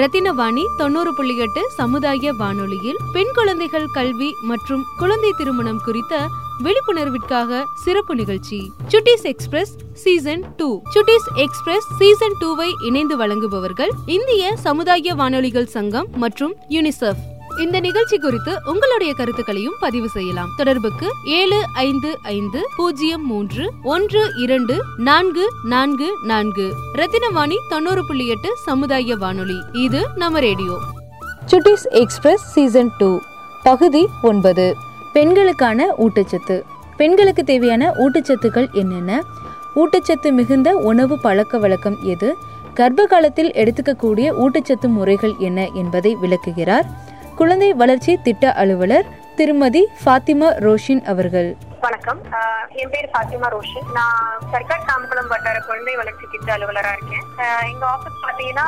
ரத்தினவாணி தொண்ணூறு புள்ளி எட்டு சமுதாய வானொலியில் பெண் குழந்தைகள் கல்வி மற்றும் குழந்தை திருமணம் குறித்த விழிப்புணர்விற்காக சிறப்பு நிகழ்ச்சி. Chuttis express season two. Chuttis express season டூவை இணைந்து வழங்குபவர்கள் இந்திய சமுதாய வானொலிகள் சங்கம் மற்றும் யுனிசெஃப். இந்த நிகழ்ச்சி குறித்து உங்களுடைய கருத்துக்களையும் பதிவு செய்யலாம். தொடர்புக்கு ஏழு ஐந்து ஐந்து பூஜ்ஜியம் மூன்று ஒன்று இரண்டு நான்கு நான்கு நான்கு. ரத்தினவாணி தொண்ணூறு புள்ளி எட்டு சமுதாய வானொலி. இது நம்ம radio. Chuttis express season two பகுதி ஒன்பது. பெண்களுக்கான ஊட்டச்சத்து. பெண்களுக்கு தேவையான ஊட்டச்சத்துக்கள் என்னென்ன? ஊட்டச்சத்து மிகுந்த உணவு பழக்க வழக்கம் எது? கர்ப்ப காலத்தில் எடுத்துக்கக்கூடிய ஊட்டச்சத்து முறைகள் என்ன என்பதை விளக்குகிறார் குழந்தை வளர்ச்சி திட்ட அலுவலர் திருமதி ஃபாத்திமா ரோஷின் அவர்கள். வணக்கம். என் பேர் ஃபாத்திமா ரோஷன். நான் சர்க்கார் தாமக்குளம் வட்டார குழந்தை வளர்ச்சி திட்ட அலுவலரா இருக்கேன். எங்க ஆஃபீஸ் பாத்தீங்கன்னா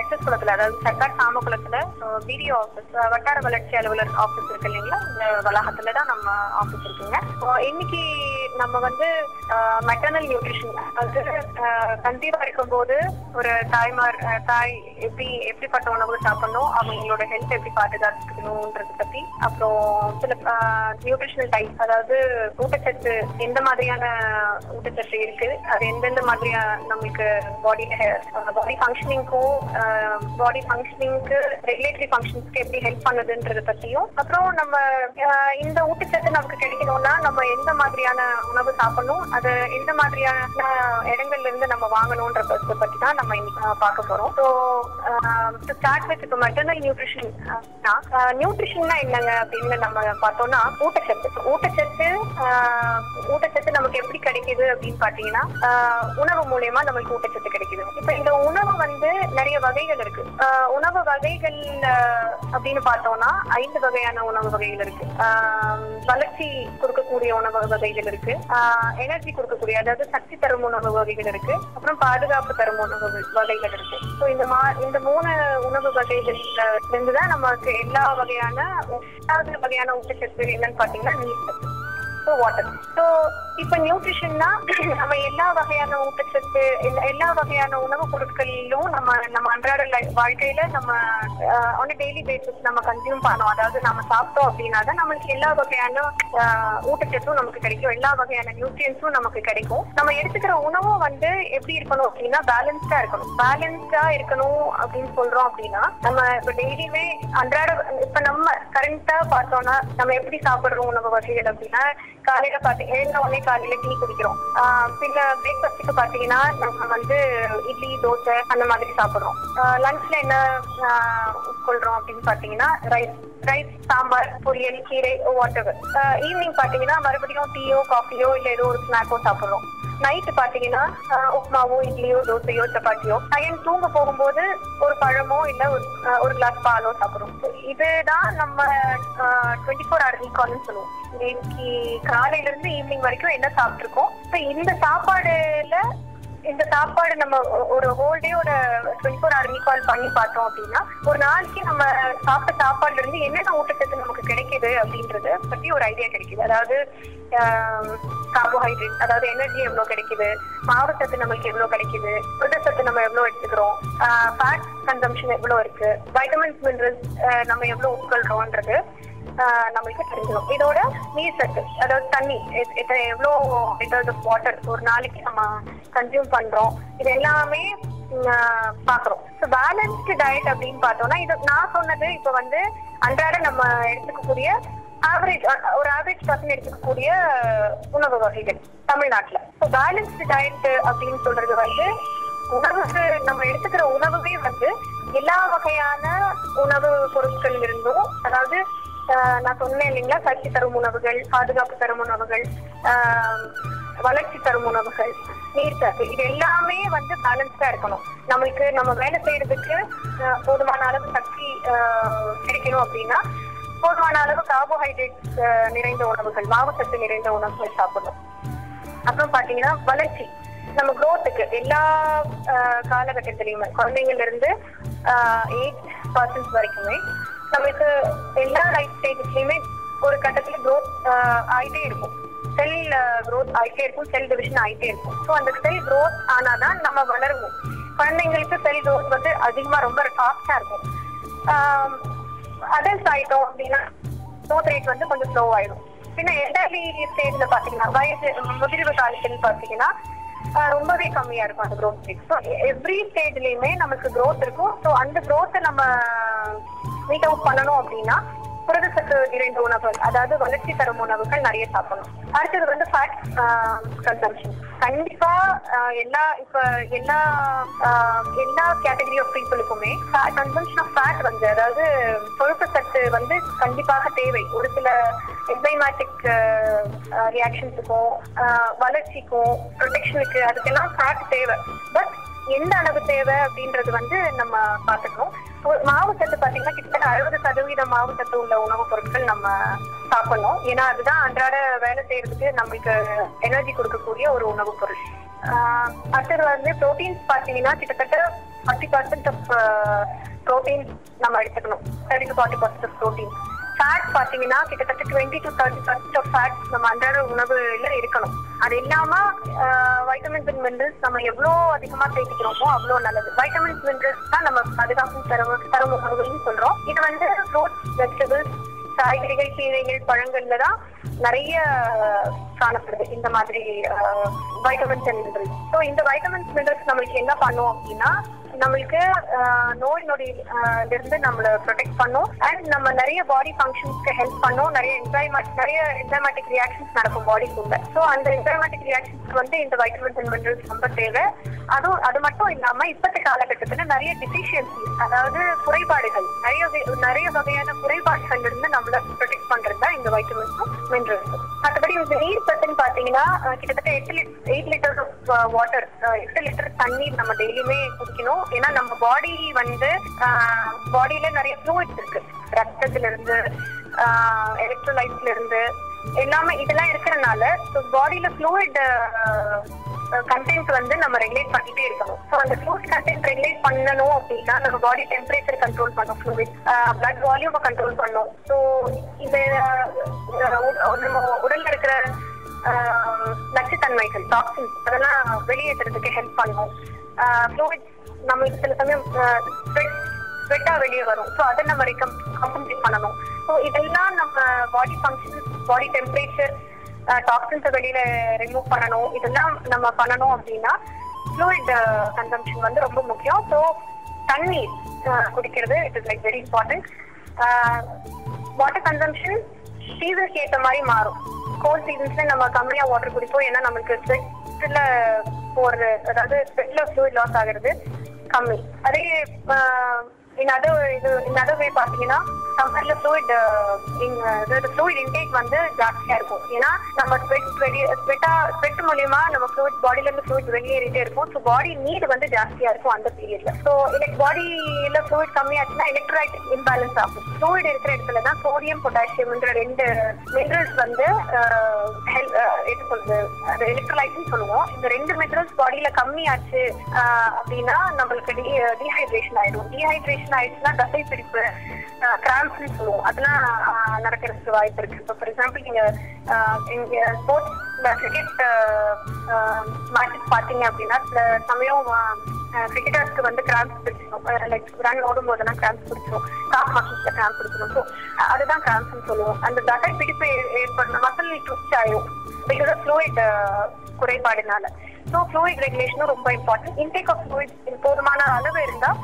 எஸ்எஸ் குளத்துல அதாவது சர்க்கார் தாமக்குளத்துல பிடிஓ ஆஃபீஸ் வட்டார வளர்ச்சி அலுவலர் ஆஃபீஸ் இருக்கு இல்லைங்களா? இந்த வளாகத்துல தான் நம்ம ஆஃபீஸ் இருக்குங்க. இன்னைக்கு நம்ம வந்து மெட்டர்னல் நியூட்ரிஷன் அதாவது கன்சீவா இருக்கும்போது ஒரு தாய்மார் தாய் எப்படி எப்படிப்பட்ட உணவு சாப்பிடணும் அவங்களோட ஹெல்த் எப்படி பாதுகாத்துக்கணும்ன்றது பத்தி அப்புறம் சில நியூட்ரிஷனல் டைப் அதாவது ஊட்டச்சத்து எந்த மாதிரியான ஊட்டச்சத்து இருக்கு? அது எந்தெந்த மாதிரியா நம்மளுக்கு பாடி பாடி ஃபங்க்ஷனிங்க்கும் பாடி ஃபங்க்ஷனிங்க்கு ரெகுலேட்டரி ஃபங்க்ஷன்ஸ்க்கு எப்படி ஹெல்ப் பண்ணுதுன்றத பத்தியும் அப்புறம் நம்ம இந்த ஊட்டச்சத்து நமக்கு கிடைக்கணும்னா நம்ம எந்த மாதிரியான உணவு சாப்பிடணும் அது எந்த மாதிரியான இடங்கள்ல இருந்து நம்ம வாங்கணும்ன்ற பத்தி தான் நம்ம இன்னைக்கு பார்க்க போறோம். ஸோ ஸ்டார்ட் வித் இப்போ மெட்டர்னல் நியூட்ரிஷன் நியூட்ரிஷன்னா என்னங்க அப்படின்னு நம்ம பார்த்தோம்னா ஊட்டச்சத்து. ஊட்டச்சத்து ஊட்டச்சத்து நமக்கு எப்படி கிடைக்குது அப்படின்னு பாத்தீங்கன்னா உணவு மூலியமா நமக்கு ஊட்டச்சத்து கிடைக்குது. இப்ப இந்த உணவு வந்து நிறைய வகைகள் இருக்கு. ஆஹ் உணவு வகைகள் அப்படின்னு பார்த்தோம்னா ஐந்து வகையான உணவு வகைகள் இருக்கு. ஆஹ் வளர்ச்சி கொடுக்கக்கூடிய உணவு வகைகள் இருக்கு. எனர்ஜி கொடுக்கக்கூடிய அதாவது சக்தி தரும் உணவு வகைகள் இருக்கு. அப்புறம் பாதுகாப்பு தரும் உணவு வகைகள் இருக்கு. ஸோ இந்த மா இந்த மூணு உணவு வகைகள்ல இருந்துதான் நமக்கு எல்லா வகையான எல்லா வகையான ஊட்டச்சத்து என்னன்னு பாத்தீங்கன்னா நீர் சத்து ஸோ வாட்டர் ஸோ இப்போ நியூட்ரிஷன்னா நம்ம எல்லா வகையான ஊட்டச்சத்து எல்லா எல்லா வகையான உணவுப் பொருட்களிலும் நம்ம நம்ம அன்றாட வாழ்க்கையில நம்ம ஆன் டெய்லி பேசிஸ் நம்ம கன்சியூம் பண்ணோம். அதாவது நம்ம சாப்பிட்டோம் அப்படின்னா தான் நம்மளுக்கு எல்லா வகையான ஊட்டச்சத்தும் நமக்கு கிடைக்கும். எல்லா வகையான நியூட்ரியன்ஸும் நமக்கு கிடைக்கும். நம்ம எடுத்துக்கிற உணவும் வந்து எப்படி இருக்கணும் அப்படின்னா பேலன்ஸ்டா இருக்கணும். பேலன்ஸ்டா இருக்கணும் அப்படின்னு சொல்றோம் அப்படின்னா நம்ம இப்ப டெய்லியுமே அன்றாட இப்ப நம்ம கரண்டா பார்த்தோம்னா நம்ம எப்படி சாப்பிடுறோம் உணவு வகைகள் அப்படின்னா காலையில பாத்தி எழுந்த உடனே காலையில டீ குடிக்கிறோம். ஆஹ் பின்ன பிரேக்ஃபாஸ்ட்டுக்கு பாத்தீங்கன்னா நம்ம வந்து இட்லி தோசை அந்த மாதிரி சாப்பிடுறோம். லஞ்ச்ல என்ன உட்கொள்றோம் அப்படின்னு பாத்தீங்கன்னா ரைஸ் ரைஸ் சாம்பார் பொரியல் கீரை வாட்டர் ஈவினிங் பாத்தீங்கன்னா மறுபடியும் டீயோ காஃபியோ இல்ல ஏதோ ஒரு ஸ்நாக்கோ சாப்பிடுறோம். நைட்டு பாத்தீங்கன்னா உப்மாவோ இட்லியோ தோசையோ சப்பாத்தியோ அகைன் தூங்க போகும்போது ஒரு பழமோ இல்ல ஒரு ஒரு கிளாஸ் பாலோ சாப்பிடுறோம் இதுதான் நம்ம டுவெண்ட்டி ஃபோர் ஹவர் ரீகால்னு சொல்லுவோம். இன்னைக்கு காலையில இருந்து ஈவினிங் வரைக்கும் என்ன சாப்பிட்டுருக்கோம்? இப்ப இந்த சாப்பாடுல இந்த சாப்பாடு நம்ம ஒரு ஹோல் டே ஒரு டுவெண்ட்டி ஃபோர் ஹவர் ரீகால் பண்ணி பார்த்தோம் அப்படின்னா ஒரு நாளைக்கு நம்ம சாப்பிட்ட சாப்பாடுல இருந்து என்னென்ன ஊட்டச்சத்து நமக்கு கிடைக்குது அப்படின்றத பத்தி ஒரு ஐடியா கிடைக்குது. அதாவது கார்போஹைட்ரேட் அதாவது எனர்ஜி எவ்வளவு கிடைக்குது மாவுச்சத்து நம்மளுக்கு எவ்வளவு கிடைக்குது புரதச்சத்து நம்ம எவ்வளவு எடுத்துக்கிறோம் ஃபேட் கன்சம்ஷன் எவ்வளவு இருக்கு வைட்டமின்ஸ் மினரல்ஸ் நம்ம எவ்வளவு உட்கொள்றோம்ன்றது நம்மளுக்கு தெரிஞ்சிடும். இதோட நீர் சத்து அதாவது தண்ணி எ- எவ்வளோ லிட்டர்ஸ் வாட்டர் ஒரு நாளைக்கு நம்ம கன்சியூம் பண்றோம். இது எல்லாமே ஆஹ் ஸோ பேலன்ஸ்டு டயட் அப்படின்னு பார்த்தோம்னா இது நான் சொன்னது இப்போ வந்து அன்றாட நம்ம எடுத்துக்கக்கூடிய ஆவரேஜ் ஒரு ஆவரேஜ் பர்சன் எடுத்துக்கக்கூடிய உணவு வகைகள் தமிழ்நாட்டுல. ஸோ பேலன்ஸ்டு டயட் அப்படின்னு சொல்றது வந்து உணவுக்கு நம்ம எடுத்துக்கிற உணவுவே வந்து எல்லா வகையான உணவு பொருட்கள் இருந்தும் அதாவது நான் சொன்னேன் இல்லைங்களா? சக்தி தரும் உணவுகள் பாதுகாப்பு தரும் உணவுகள் வளர்ச்சி தரும் உணவுகள் நீர் சத்து. இது எல்லாமே வந்து பேலன்ஸ்டா இருக்கணும். நம்மளுக்கு நம்ம வேலை செய்யறதுக்கு போதுமான அளவு சக்தி கிடைக்கணும் அப்படின்னா போதுமான அளவு கார்போஹைட்ரேட் நிறைந்த உணவுகள் மாவுச்சத்து நிறைந்த உணவுகள் சாப்பிடணும். அப்புறம் பாத்தீங்கன்னா வளர்ச்சி. நம்ம குரோத்துக்கு எல்லா ஆஹ், காலகட்டத்திலயுமே குழந்தைங்கள்ல இருந்து எயிட் பர்சன்ட் வரைக்குமே நம்மளுக்கு எல்லா லைஃப் ஸ்டேஜஸ்லயுமே ஒரு கட்டத்துல க்ரோத் ஆயிட்டே இருக்கும். செல் க்ரோத் ஆயிட்டே இருக்கும். செல் டிவிஷன் ஆயிட்டே இருக்கும். ஸோ அந்த செல் க்ரோத் ஆனாதான் நம்ம வளருவோம். குழந்தைங்களுக்கு செல் க்ரோத் வந்து அதிகமா ரொம்ப ஃபாஸ்டா இருக்கும். அடல்ட் ஆயிட்டோம் அப்படின்னா க்ரோத் ரேட் வந்து கொஞ்சம் ஸ்லோ ஆயிடும். பின்ன எல்டர்லி ஸ்டேஜ்ல பாத்தீங்கன்னா வயசு முதிர்வு காலத்தில் பாத்தீங்கன்னா ரொம்பவே கம்மியா இருக்கும் அந்த க்ரோத் ரேட் ஸோ எவ்ரி ஸ்டேஜ்லயுமே நமக்கு க்ரோத் இருக்கும். ஸோ அந்த க்ரோத்தை நம்ம மீட் அவுட் பண்ணணும் அப்படின்னா புரதச்சத்து நிறைந்த உணவுகள் அதாவது வளர்ச்சி தரும் உணவுகள் நிறைய சாப்பிடணும். அடுத்தது வந்து ஃபேட் கன்சம்ஷன் கண்டிப்பா எல்லா இப்ப எல்லா எல்லா கேட்டகரி ஆஃப் பீப்புளுக்குமே கன்சம்ஷன் ஆஃப் ஃபேட் வந்து அதாவது கொழுப்பு சத்து வந்து கண்டிப்பாக தேவை. ஒரு சில என்சைமேட்டிக் ரியாக்ஷன்ஸுக்கும் வளர்ச்சிக்கும் ப்ரொடெக்ஷனுக்கு அதுக்கெல்லாம் ஃபேட் தேவை. பட் எந்த அளவு தேவை அப்படின்றது வந்து நம்ம பார்த்துக்கணும். மாவுச்சத்து மாவு சத்து கிட்டத்தட்ட அறுபது சதவீத மாவு சத்து உள்ள உணவுப் பொருட்கள் நம்ம சாப்பிடணும். ஏன்னா அதுதான் அன்றாட வேலை செய்யறதுக்கு நம்மளுக்கு எனர்ஜி கொடுக்கக்கூடிய ஒரு உணவுப் பொருள். அடுத்தது வந்து ப்ரோட்டீன்ஸ் பாத்தீங்கன்னா கிட்டத்தட்ட ஃபார்ட்டி பர்சன்ட் ஆஃப் ப்ரோட்டீன் நம்ம எடுத்துக்கணும். Thirty to forty percent of protein fat பார்த்தீங்கன்னா கிட்டத்தட்ட twenty to thirty percent of fat நம்ம அன்றாட உணவுல இருக்கணும். அது இல்லாம வைட்டமின்ஸ் அண்ட் மினரல்ஸ் நம்ம எவ்வளோ அதிகமா சேர்த்துக்கிறோமோ அவ்வளோ நல்லது. வைட்டமின்ஸ் மினரல்ஸ் தான் நம்ம பாதுகாப்பு தரவு தரும் உணவுகள்னு சொல்றோம். இது வந்து ஃப்ரூட்ஸ் வெஜிடபிள்ஸ் காய்கறிகள் கீரைகள் பழங்கள்ல தான் நிறைய காணப்படுது. இந்த மாதிரி வைட்டமின்ஸ் அண்ட் மினரல்ஸ் ஸோ இந்த வைட்டமின்ஸ் மினரல்ஸ் நம்மளுக்கு என்ன பண்ணும் அப்படின்னா நம்மளுக்கு நோய் நொடி இருந்து நம்மள ப்ரொடெக்ட் பண்ணும். அண்ட் நம்ம நிறைய பாடி ஃபங்க்ஷன்ஸ்க்கு ஹெல்ப் பண்ணும். நிறைய என்சைமேட் நிறைய என்சைமேட்டிக் ரியாக்ஷன்ஸ் நடக்கும் பாடிக்குள்ள ஸோ அந்த என்சைமேட்டிக் ரியாக்ஷன்ஸ் வந்து இந்த வைட்டமின்ஸ் அண்ட் மினரல்ஸ் ரொம்ப தேவை. அதுவும் அது மட்டும் இல்லாம இப்பத்த காலகட்டத்துல நிறைய டிஃபிஷியன்சி அதாவது குறைபாடுகள் நிறைய நிறைய வகையான குறைபாடுகள் இருந்து நம்மள ப்ரொடெக்ட் பண்றதா தான் இந்த வைட்டமின்ஸும் மினரல்ஸும் மற்றபடி இந்த நீர் சத்துன்னு பாத்தீங்கன்னா கிட்டத்தட்ட எட்டு லிட்டர் எயிட் லிட்டர் வாட்டர் எட்டு லிட்டர் தண்ணீர் நம்ம டெய்லியுமே குடிக்கணும். ஏன்னா நம்ம பாடி வந்து பாடியில நிறைய ஃப்ளூயிட்ஸ் இருக்கு. ரத்தத்துல இருந்து எலக்ட்ரோலைட்ஸ்ல இருந்து எல்லாமே இதெல்லாம் இருக்கிறனால பாடியில ஃப்ளூயிட் கண்டென்ட் வந்து நம்ம ரெகுலேட் பண்ணிட்டே இருக்கணும். ஸோ அந்த ஃப்ளூயிட் கண்டென்ட் ரெகுலேட் பண்ணணும் அப்படின்னா நம்ம பாடி டெம்பரேச்சர் கண்ட்ரோல் பண்ணும் ஃப்ளூயிட் பிளட் வால்யூமை கண்ட்ரோல் பண்ணும் ஸோ இது நம்ம உடல்ல இருக்கிற நச்சுத்தன்மைகள் டாக்ஸின்ஸ் அதெல்லாம் வெளியேற்றுறதுக்கு ஹெல்ப் பண்ணும். ஃப்ளூயிட்ஸ் நம்மளுக்கு சில சமயம் ஸ்வெட்டா வெளியே வரும். ஸோ அதை நம்ம ரெக்கம் காம்பன்சேட் பண்ணணும். ஸோ இதெல்லாம் நம்ம பாடி ஃபங்க்ஷன்ஸ் பாடி டெம்பரேச்சர் டாக்ஸின்ஸை வெளியில ரிமூவ் பண்ணணும். இதெல்லாம் நம்ம பண்ணணும் அப்படின்னா ஃப்ளூயிட் கன்சம்ஷன் வந்து ரொம்ப முக்கியம். ஸோ தண்ணீர் குடிக்கிறது it is like very important water consumption சீசனுக்கு ஏற்ற மாதிரி மாறும். கோல்ட் சீசன்ஸ்ல நம்ம கம்மியா வாட்டர் குடிப்போம். ஏன்னா நம்மளுக்கு ஸ்வெட்ல ஒரு அதாவது ஸ்வெட்ல ஃப்ளூயிட் லாஸ் ஆகுறது கம்மி. அதே இந்த அதர் இது இந்த அதர் வே பாத்தீங்கன்னா சம்மர்ல ஃப்ளூயிட் ஃப்ளூயிட் இன்டேக் வந்து ஜாஸ்தியா இருக்கும். ஏன்னா நம்ம ஸ்வெட் வெளியே ஸ்வெட்டா ஸ்வெட் மூலியமா நம்ம ஃப்ளூயிட் பாடியில இருந்து ஃப்ளூயிட் வெளியேறிட்டே இருக்கும். ஸோ பாடி நீட் வந்து ஜாஸ்தியா இருக்கும் அந்த பீரியட்ல ஸோ எனக்கு பாடியில ஃப்ளூயிட் கம்மியாச்சுன்னா எலக்ட்ரோலைட் இம்பேலன்ஸ் ஆகும். ஃப்ளூயிட் இருக்கிற இடத்துல தான் சோடியம் பொட்டாசியம்ன்ற ரெண்டு மினரல்ஸ் வந்து uh, ஹெல்ப் uh, என்ன சொல்றது அது எலக்ட்ரோலைட்னு சொல்லுவோம். இந்த ரெண்டு மினரல்ஸ் பாடியில கம்மியாச்சு uh, அப்படின்னா நம்மளுக்கு டீஹைட்ரேஷன் ஆயிடும். டீஹைட்ரேஷன் ஆயிடுச்சுன்னா தசை பிடிப்பு கிராம்ப்னு சொல்லுவோம் அதெல்லாம் நடக்கிறதுக்கு வாய்ப்பு இருக்கு. இப்போ ஃபார் எக்ஸாம்பிள் நீங்க இங்க ஸ்போர்ட்ஸ் கிரிக்கெட் மேட்சஸ் பார்த்தீங்க அப்படின்னா சில சமயம் கிரிக்கெட்டர்ஸ்க்கு வந்து கிராம்ஸ் பிடிச்சிடும் லைக் ரன் ஓடும் போதெல்லாம் கிராம்ஸ் பிடிச்சிடும் காஃப் மசில்ஸ்ல கிராம்ப் பிடிச்சிடும் ஸோ அதுதான் கிராம்ஸ்னு சொல்லுவோம். அந்த தசை பிடிப்பு ஏ- ஏற்படுற மசில் ட்விஸ்ட் ஆயிடும் பிகாஸ் ஆஃப் ஃப்ளூயிட் குறைபாடுனால. ஸோ ஃப்ளூயிட் ரெகுலேஷனும் ரொம்ப இம்பார்ட்டன்ட் இன்டேக் ஆஃப் ஃப்ளூயிட் போதுமான அளவு இருந்தால்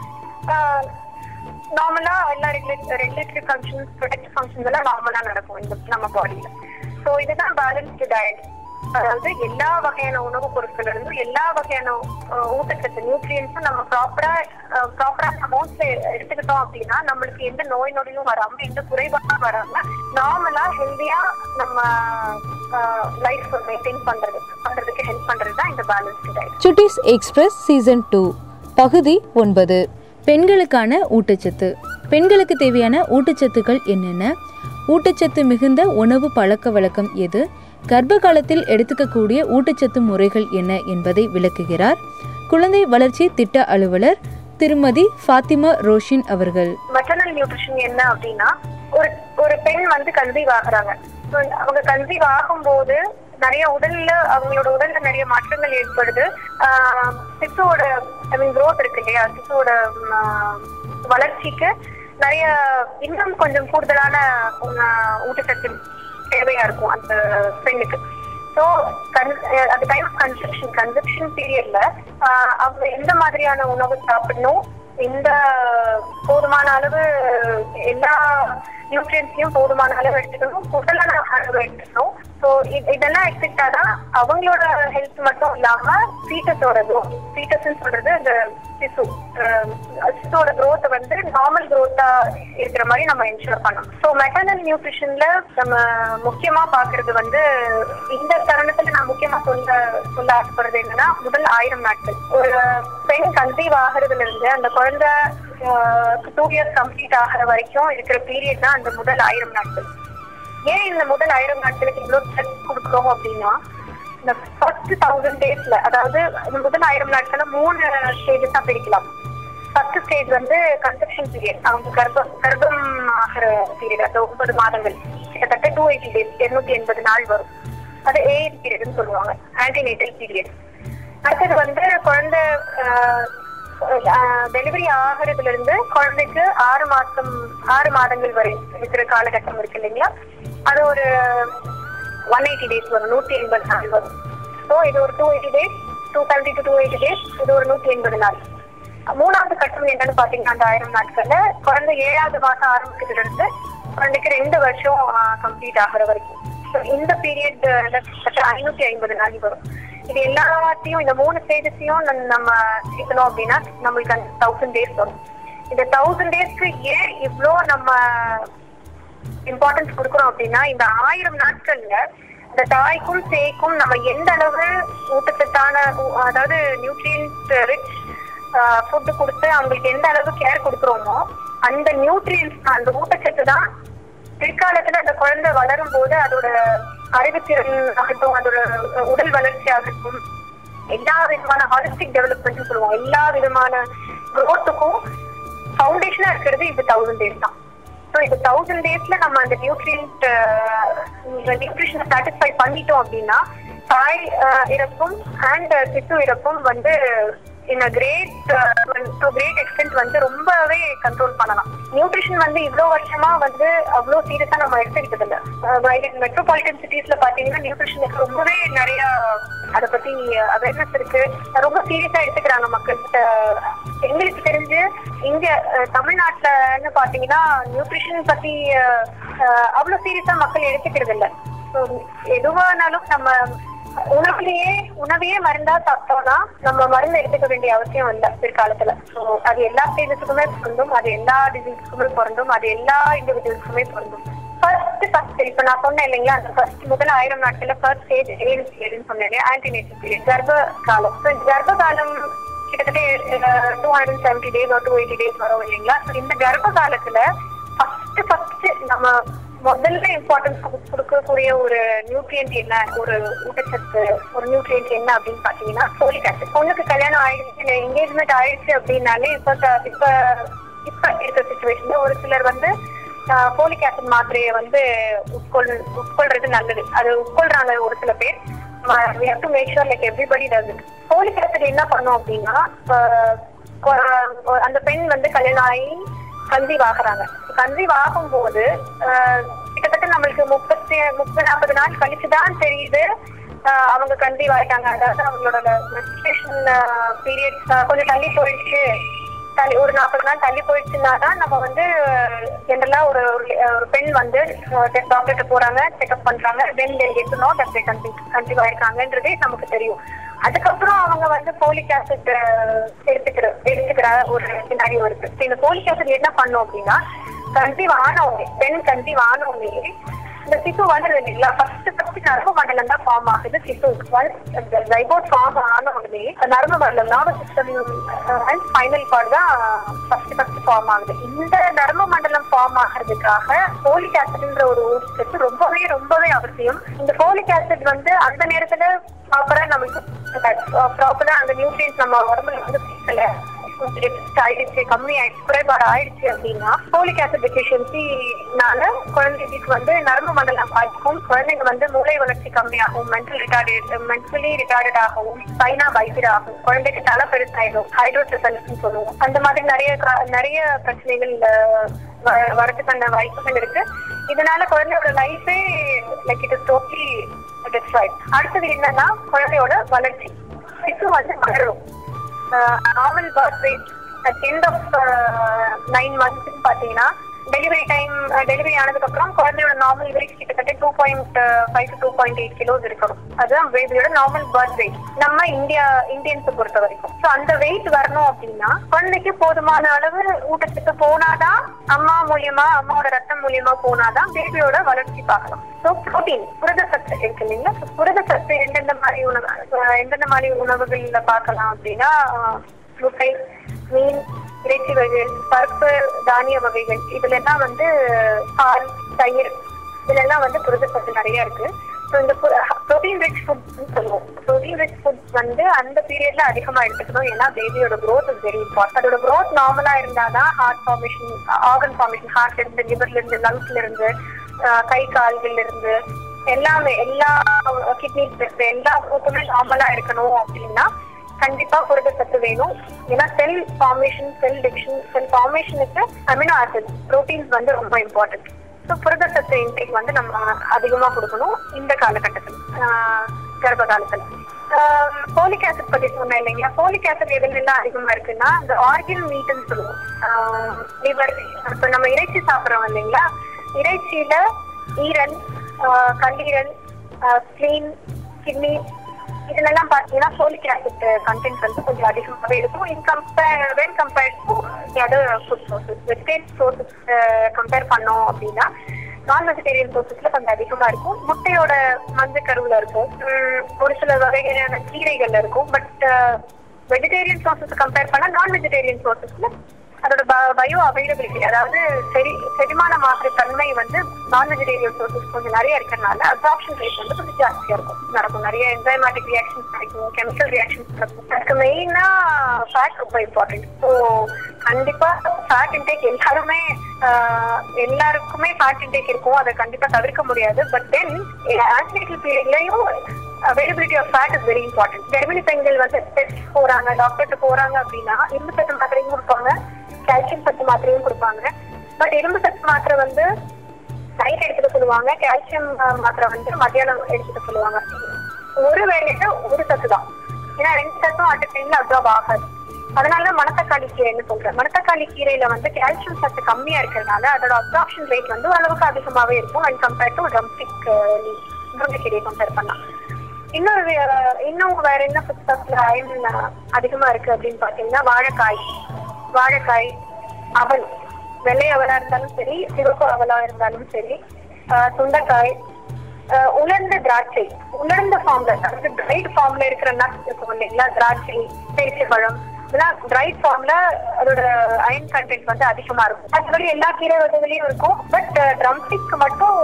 நார்மலா எல்லா ரெகுலேட்டரி ஃபங்க்ஷன்ஸ் ப்ரொடக்ட் ஃபங்க்ஷன்ஸ் எல்லாம் நார்மலா நடக்கும் இந்த நம்ம பாடியில ஸோ இதுதான் பேலன்ஸ்டு டயட் அதாவது எல்லா வகையான உணவுப் பொருட்கள் இருந்தும் எல்லா வகையான ஊட்டச்சத்து நியூட்ரியன்ஸும் நம்ம ப்ராப்பரா ப்ராப்பரான அமௌண்ட்ல எடுத்துக்கிட்டோம் அப்படின்னா நம்மளுக்கு எந்த நோய் நொடியும் வராம எந்த குறைபாடும் வராம நார்மலா ஹெல்தியா நம்ம லைஃப் மெயின்டைன் பண்றது பண்றதுக்கு ஹெல்ப் பண்றது தான் இந்த balanced diet Chuttis express season two பகுதி ஒன்பது பெண்களுக்கான ஊட்டச்சத்து. பெண்களுக்கு தேவையான ஊட்டச்சத்துக்கள் என்னென்ன? ஊட்டச்சத்து மிகுந்த உணவு பழக்க வழக்கம் எது? கர்ப்ப காலத்தில் எடுத்துக்கக்கூடிய ஊட்டச்சத்து முறைகள் என்ன என்பதை விளக்குகிறார் குழந்தை வளர்ச்சி திட்ட அலுவலர் திருமதி ஃபாத்திமா ரோஷின் அவர்கள். மெட்டர்னல் நியூட்ரிஷன் என்ன அப்படின்னா ஒரு ஒரு பெண் வந்து கன்சீவ் ஆகுறாங்க அவங்க கன்சீவ் ஆகும்போது நிறைய உடல்ல அவங்களோட உடல்ல நிறைய மாற்றங்கள் ஏற்படுது. ஆஹ் சிசுவோட ஐ மீன் குரோத் இருக்கு இல்லையா? சிசுவோட ஆஹ், வளர்ச்சிக்கு நிறைய இன்னும் கொஞ்சம் கூடுதலான ஊட்டச்சத்து தேவையா இருக்கும் அந்த பெண்ணுக்கு. ஸோ அது டைம் ஆஃப் கன்செப்ஷன் கன்செப்ஷன் பீரியட்ல அவங்க எந்த மாதிரியான உணவு சாப்பிடணும் இந்த போதுமான அளவு எல்லா நியூட்ரியன்ஸையும் போதுமான அளவு எடுத்துக்கணும் உடலான அளவு எடுத்துக்கணும் ஸோ இதெல்லாம் எடுத்துக்கிட்டாதான் அவங்களோட ஹெல்த் மட்டும் இல்லாம ஃபீட்டஸோடதும் க்ரோத் ஃபீட்டஸ்ன்னு சொல்றது இந்த சிசு சிசுவோட க்ரோத் வந்து நார்மல் க்ரோத்தா இருக்கிற மாதிரி நம்ம என்ஷூர் பண்ணணும். ஸோ மெட்டர்னல் நியூட்ரிஷன்ல நம்ம முக்கியமா பாக்குறது வந்து இந்த தருணத்துல நான் முக்கியமா சொல்ல சொல்ல ஆசைப்படுறது என்னன்னா முதல் ஆயிரம் நாட்கள். ஒரு பெண் கன்சீவ் ஆகுறதுல இருந்து அந்த குழந்தை டூ இயர்ஸ் கம்ப்ளீட் ஆகிற வரைக்கும் இருக்கிற பீரியட் தான் அந்த முதல் ஆயிரம் நாட்கள். ஏன் இந்த முதல் ஆயிரம் நாட்களுக்கு இவ்வளவு ஸ்ட்ரெஸ் கொடுக்குறோம் அப்படின்னா இந்த ஃபர்ஸ்ட் தௌசண்ட் டேஸ்ல அதாவது இந்த முதல் ஆயிரம் நாட்களை மூணு ஸ்டேஜஸா பிரிக்கலாம். ஃபர்ஸ்ட் ஸ்டேஜ் வந்து கன்செப்ஷன் பீரியட் அவங்க கர்ப்பம் கர்ப்பம் ஆகிற பீரியட் அந்த ஒன்பது மாதங்கள் கிட்டத்தட்ட டூ எயிட்டி டேஸ் இருநூத்தி எண்பது நாள் வரும். அது ஏஎல் பீரியட்னு சொல்லுவாங்க ஆன்டிநேட்டல் பீரியட் அடுத்தது வந்து குழந்தை டெலிவரி ஆகிறதுல இருந்து குழந்தைக்கு ஆறு மாசம் ஆறு மாதங்கள் வரை இருக்கிற காலகட்டம் இருக்கு இல்லைங்களா? அது ஒரு ஒன் எயிட்டி டேஸ் வரும் நூத்தி எண்பது நாள் வரும். ஸோ இது ஒரு two eighty days two seventy to two eighty days இது ஒரு நூத்தி எண்பது நாள். மூணாவது கட்டம் என்னன்னு பாத்தீங்கன்னா அந்த ஆயிரம் நாட்கள்ல குழந்தை ஏழாவது மாசம் ஆரம்பிக்கிறதுல இருந்து குழந்தைக்கு ரெண்டு வருஷம் கம்ப்ளீட் ஆகிற வரைக்கும். இந்த பீரியட் ஐநூத்தி ஐம்பது நாள் வரும். இது எல்லாத்தையும் இந்த மூணு ஸ்டேஜஸையும் நம்ம சேர்க்கணும் அப்படின்னா நம்மளுக்கு அந்த தௌசண்ட் டேஸ் வரும். இந்த தௌசண்ட் டேஸ்க்கு ஏன் இவ்வளோ நம்ம இம்பார்ட்டன்ஸ் கொடுக்குறோம் அப்படின்னா இந்த ஆயிரம் நாட்கள்ல இந்த தாய்க்கும் சேய்க்கும் நம்ம எந்த அளவு ஊட்டச்சத்தான அதாவது நியூட்ரியன்ஸ் ரிச் ஃபுட் கொடுத்து அவங்களுக்கு எந்த அளவு கேர் கொடுக்குறோமோ அந்த நியூட்ரியன்ஸ் அந்த ஊட்டச்சத்து தான் பிற்காலத்துல அந்த குழந்தை வளரும் போது அதோட அறிவுத்திறன் ஆகட்டும் அதோட உடல் வளர்ச்சி ஆகட்டும் எல்லா விதமான ஹாலிஸ்டிக் டெவலப்மெண்ட் சொல்லுவோம். எல்லா விதமான குரோத்துக்கும் ஃபவுண்டேஷனா இருக்கிறது இது தௌசண்ட் டேஸ் தான். ஸோ இது தௌசண்ட் டேஸ்ல நம்ம அந்த நியூட்ரியன்ட் நியூட்ரிஷனை சாட்டிஸ்ஃபை பண்ணிட்டோம் அப்படின்னா தாய் இறப்பும் அண்ட் சிசு இறப்பும் வந்து in great to great extent வந்து ரொம்பவே கண்ட்ரோல் பண்ணலாம். நியூட்ரிஷன் வந்து இவ்வளோ வருஷமா வந்து அவ்வளோ சீரியஸா நம்ம எடுத்துக்கிட்டது இல்லை மெட்ரோபாலிட்டன் சிட்டிஸ்ல பாத்தீங்கன்னா நியூட்ரிஷனுக்கு ரொம்பவே நிறைய அதை பத்தி அவேர்னஸ் இருக்கு. ரொம்ப சீரியஸா எடுத்துக்கிறாங்க மக்கள். எங்களுக்கு தெரிஞ்சு இங்க தமிழ்நாட்டுலன்னு பாத்தீங்கன்னா நியூட்ரிஷன் பத்தி அவ்வளோ அவ்வளவு சீரியஸா மக்கள் எடுத்துக்கிறது இல்ல எதுவானாலும் நம்ம உணவுலயே உணவையே மருந்தா சாப்பிட்டோம்னா நம்ம மருந்து எடுத்துக்க வேண்டிய அவசியம் வந்த பிற்காலத்துல. அது எல்லா ஸ்டேஜஸுக்குமே பொருந்தும் அது எல்லா டிசீஸ்க்குமே பொருந்தும் அது எல்லா இண்டிவிஜுவல்ஸுக்குமே பொருந்தும். ஃபர்ஸ்ட் ஃபர்ஸ்ட் இப்ப நான் சொன்னேன் இல்லைங்களா அந்த ஃபர்ஸ்ட் முதல் ஆயிரம் நாட்கள்ல ஃபர்ஸ்ட் ஸ்டேஜ் ஏழு பீரியட்னு சொன்னேன் ஆன்டினேட்டல் பீரியட் கர்ப்ப காலம் கர்ப்ப காலம் கிட்டத்தட்ட two hundred seventy days two eighty days வரும் இல்லைங்களா. இந்த கர்ப்ப காலத்துல ஃபர்ஸ்ட் ஃபர்ஸ்ட் நம்ம முதல்ல இம்பார்ட்டன்ஸ் கொடுக்கக்கூடிய ஒரு நியூட்ரியன்ட் என்ன? ஒரு ஊட்டச்சத்து ஒரு நியூட்ரியன்ட் என்ன அப்படின்னு பாத்தீங்கன்னா ஃபோலிக் ஆசிட் பொண்ணுக்கு கல்யாணம் ஆயிடுச்சு என்கேஜ்மெண்ட் ஆயிடுச்சு அப்படின்னாலே இப்ப இப்ப இப்ப இருக்கிற சுச்சுவேஷன்ல ஒரு சிலர் வந்து போலிக் ஆசிட் மாத்திரையை வந்து உட்கொள் உட்கொள்றது நல்லது. அது உட்கொள்றாங்க ஒரு சில பேர். we have to like sure like everybody does it. Acid என்ன பண்ணும் அப்படின்னா அந்த பெண் வந்து கல்யாணம் ஆகி கன்சீவ் ஆகுறாங்க கன்சீவ் ஆகும்போது கிட்டத்தட்ட நம்மளுக்கு முப்பத்தி முப்பது நாற்பது நாள் கழிச்சுதான் தெரியுது அவங்க கன்சீவ் ஆயிட்டாங்க அதாவது அவங்களோட மென்ஸ்ட்ரேஷன் பீரியட்ஸ் கொஞ்சம் தள்ளி போயிடுச்சு. தள்ளி ஒரு நாற்பது நாள் தள்ளி போயிடுச்சுன்னா தான் நம்ம வந்து ஜென்ரலா ஒரு ஒரு- ஒரு பெண் வந்து டாக்டர்கிட்ட போறாங்க செக்அப் பண்றாங்க. Then get know that conceive ஆயிருக்காங்கன்றதே நமக்கு தெரியும். அதுக்கப்புறம் அவங்க வந்து போலிக் ஆசிட் எடுத்துக்கிற எடுத்துக்கிற ஒரு சினாரியோ இருக்கு. இந்த போலிக் ஆசிட் என்ன பண்ணும் அப்படின்னா கன்சீவ் ஆனவங்க பெண் கன்சீவ் ஆனவங்களே இந்த சிசு வளருது இல்லைங்களா? ஃபர்ஸ்ட் ஃபர்ஸ்ட் நரம்பு மண்டலம் தான் ஃபார்ம் ஆகுது. சிசு ஜைபோட் ஃபார்ம் ஆன உடனே நரம்பு மண்டலம் nervous system and spinal cord தான் ஃபர்ஸ்ட் ஃபர்ஸ்ட் ஃபார்ம் ஆகுது. இந்த நரம்பு மண்டலம் ஃபார்ம் ஆகிறதுக்காக போலிக் ஆசிட்ன்ற ஒரு ஊட்டச்சத்து ரொம்பவே ரொம்பவே அவசியம். இந்த போலிக் ஆசிட் வந்து அந்த நேரத்துல ப்ராப்பரா நமக்கு ப்ராப்பரா அந்த நியூட்ரியன்ஸ் நம்ம உடம்புல வந்து சேர்க்கல. கொஞ்சம் ஆயிடுச்சு கம்மி ஆயிடுச்சு குறைபாடு ஆயிடுச்சு அப்படின்னா போலிக் ஆசிட் டெஃபிஷியன்சினால குழந்தைகளுக்கு வந்து நரம்பு மண்டலம் பாதிக்கும். குழந்தைங்க வந்து மூளை வளர்ச்சி கம்மியாகும் மென்டல் ரிட்டார்டட் மென்டலி ரிட்டார்டட் ஆகும் ஸ்பைனா பைபிட் ஆகும் குழந்தைக்கு தலை பெருசாயிடும் ஹைட்ரோசெசல்ஸ் சொல்லுவோம். அந்த மாதிரி நிறைய கா- நிறைய பிரச்சனைகள் வரதுக்கான வாய்ப்புகள் இருக்கு. இதனால குழந்தையோட லைஃபே like it is totally destroyed அடுத்தது என்னன்னா குழந்தையோட வளர்ச்சி. சிசு வந்து வளரும் normal birth rate at end of nine months பாத்தீங்கன்னா டெலிவரி டைம் டெலிவரி ஆனதுக்கு அப்புறம் குழந்தையோட நார்மல் வெயிட் கிட்டத்தட்ட two point five to two point eight kilos இருக்கணும். அதுதான் பேபியோட நார்மல் பர்த் வெயிட் நம்ம இந்தியா இந்தியன்ஸை பொறுத்த வரைக்கும். ஸோ அந்த வெயிட் வரணும் அப்படின்னா குழந்தைக்கு போதுமான அளவு ஊட்டச்சத்து போனாதான் அம்மா மூலியமா அம்மாவோட ரத்தம் மூலியமா போனாதான் பேபியோட வளர்ச்சி பார்க்கலாம். ஸோ புரோட்டீன் புரத சத்து இருக்கு இல்லைங்களா? புரத சத்து எந்தெந்த மாதிரி உணவு எந்தெந்த மாதிரி உணவுகள்ல பார்க்கலாம் அப்படின்னா முட்டை மீன் இறைச்சி வகைகள் பருப்பு தானிய வகைகள். இதுல எல்லாம் வந்து பால் தயிர் இதுல எல்லாம் வந்து புரத நிறைய இருக்கு. ஸோ இந்த ப்ரோட்டீன் ரிச் ஃபுட்னு சொல்லுவோம். ப்ரோட்டீன் ரிச் ஃபுட் வந்து அந்த பீரியட்ல அதிகமா எடுத்துக்கணும். ஏன்னா பேபியோட க்ரோத் இஸ் வெரி இம்பார்ட்டன்ட் அதோட க்ரோத் நார்மலா இருந்தாதான் ஹார்ட் ஃபார்மேஷன் ஆர்கன் ஃபார்மேஷன் ஹார்ட்ல இருந்து லிவர்ல இருந்து லங்ஸ்ல இருந்து கை கால்கள் இருந்து எல்லாமே எல்லா கிட்னிஸ் எல்லா குரூப்புமே நார்மலா இருக்கணும் அப்படின்னா கண்டிப்பா புரத சத்து வேணும். ஏன்னா cell formation cell diction cell ஃபார்மேஷனுக்கு amino acid proteins வந்து ரொம்ப இம்பார்ட்டன்ட் ஸோ புரத சத்து இன்டேக் வந்து நம்ம அதிகமா கொடுக்கணும் இந்த காலகட்டத்தில் ஆஹ் கர்ப்ப காலத்துல போலிக் ஆசிட் பத்தி சொன்னேன் இல்லைங்களா? போலிக் ஆசிட் எதுல எல்லாம் அதிகமா இருக்குன்னா இந்த ஆர்கின் மீட்னு சொல்லுவோம். லிவர் இப்ப நம்ம இறைச்சி சாப்பிடுறோம் இல்லைங்களா? இறைச்சியில ஈரல் கல்லீரல் ஸ்ப்ளீன் கிட்னி இதுல எல்லாம் பாத்தீங்கன்னா ஃபோலிக் ஆசிட் கண்டென்ட் வந்து கொஞ்சம் அதிகமாகவே இருக்கும். In compare when compared to other food sources vegetarian sources compare பண்ணோம் அப்படின்னா நான் வெஜிடேரியன் சோர்சஸ்ல கொஞ்சம் அதிகமா இருக்கும். முட்டையோட மஞ்சள் கருவுல இருக்கும். ஒரு சில வகையான கீரைகள்ல இருக்கும். பட் வெஜிடேரியன் சோர்சஸ் கம்பேர் பண்ணா நான் வெஜிடேரியன் சோர்சஸ்ல அதோட பயோ அவைலபிலிட்டி அதாவது செரி செரிமானம் ஆகிற தன்மை வந்து நான் வெஜிடேரியன் சோர்சஸ் கொஞ்சம் நிறைய இருக்கிறதுனால அப்சார்ப்ஷன் ரேட் வந்து கொஞ்சம் ஜாஸ்தியா இருக்கும். நடக்கும். நிறைய என்சைமேட்டிக் ரியாக்ஷன்ஸ் கிடைக்கும் கெமிக்கல் ரியாக்ஷன்ஸ் நடக்கும் அதுக்கு மெயினா ஃபேட் ரொம்ப இம்பார்ட்டன்ட் ஸோ கண்டிப்பா ஃபேட் இன்டேக் எல்லாருமே எல்லாருக்குமே ஃபேட் இன்டேக் இருக்கும். அதை கண்டிப்பா தவிர்க்க முடியாது. But then antenatal பீரியட்லயும் availability of fat is very important கர்ப்பிணி பெண்கள் வந்து டெஸ்ட் போறாங்க டாக்டர்கிட்ட போறாங்க அப்படின்னா இரும்பு சத்து மாத்திரையும் கொடுப்பாங்க கால்சியம் சத்து மாத்திரையும் கொடுப்பாங்க. பட் இரும்பு சத்து மாத்திரை வந்து நைட் எடுத்துக்க சொல்லுவாங்க கால்சியம் மாத்திரை வந்து மத்தியானம் எடுத்துக்க சொல்லுவாங்க. ஒரு வேலையில ஒரு சத்து தான். ஏன்னா ரெண்டு சத்தும் அட் டைம்ல அப்சார்ப் ஆகாது. அதனால மணத்தக்காளி கீரைன்னு சொல்றேன். மணத்தக்காளி கீரையில வந்து கால்சியம் சத்து கம்மியா இருக்கிறதுனால அதோட அப்சார்ப்ஷன் ரேட் வந்து அளவுக்கு அதிகமாவே இருக்கும். அண்ட் கம்பேர்ட் டு ட்ரம்ஸ்டிக் முருங்கைக்கீரையை கம்பேர் பண்ணலாம். இன்னொரு இன்னும் வேற என்ன ஃபுட் ஸ்டப்ஸ்ல அயன் அதிகமா இருக்கு அப்படின்னு பாத்தீங்கன்னா வாழைக்காய். வாழைக்காய் அவல். வெள்ளை அவலா இருந்தாலும் சரி சிவப்பு அவலா இருந்தாலும் சரி ஆஹ் சுண்டைக்காய் ஆஹ் உலர்ந்த திராட்சை. உலர்ந்த ஃபார்ம்ல அதாவது ட்ரைட் ஃபார்ம்ல இருக்கிற நட்ஸ் இருக்கும் இல்லைங்களா? திராட்சை பேரிச்சை பழம் இதெல்லாம் ட்ரைட் ஃபார்ம்ல அதோட அயன் கண்டென்ட் வந்து அதிகமா இருக்கும். அதுபடி எல்லா கீரை வகைகளையும் இருக்கும் பட் ட்ரம்ஸ்டிக் uh, மட்டும்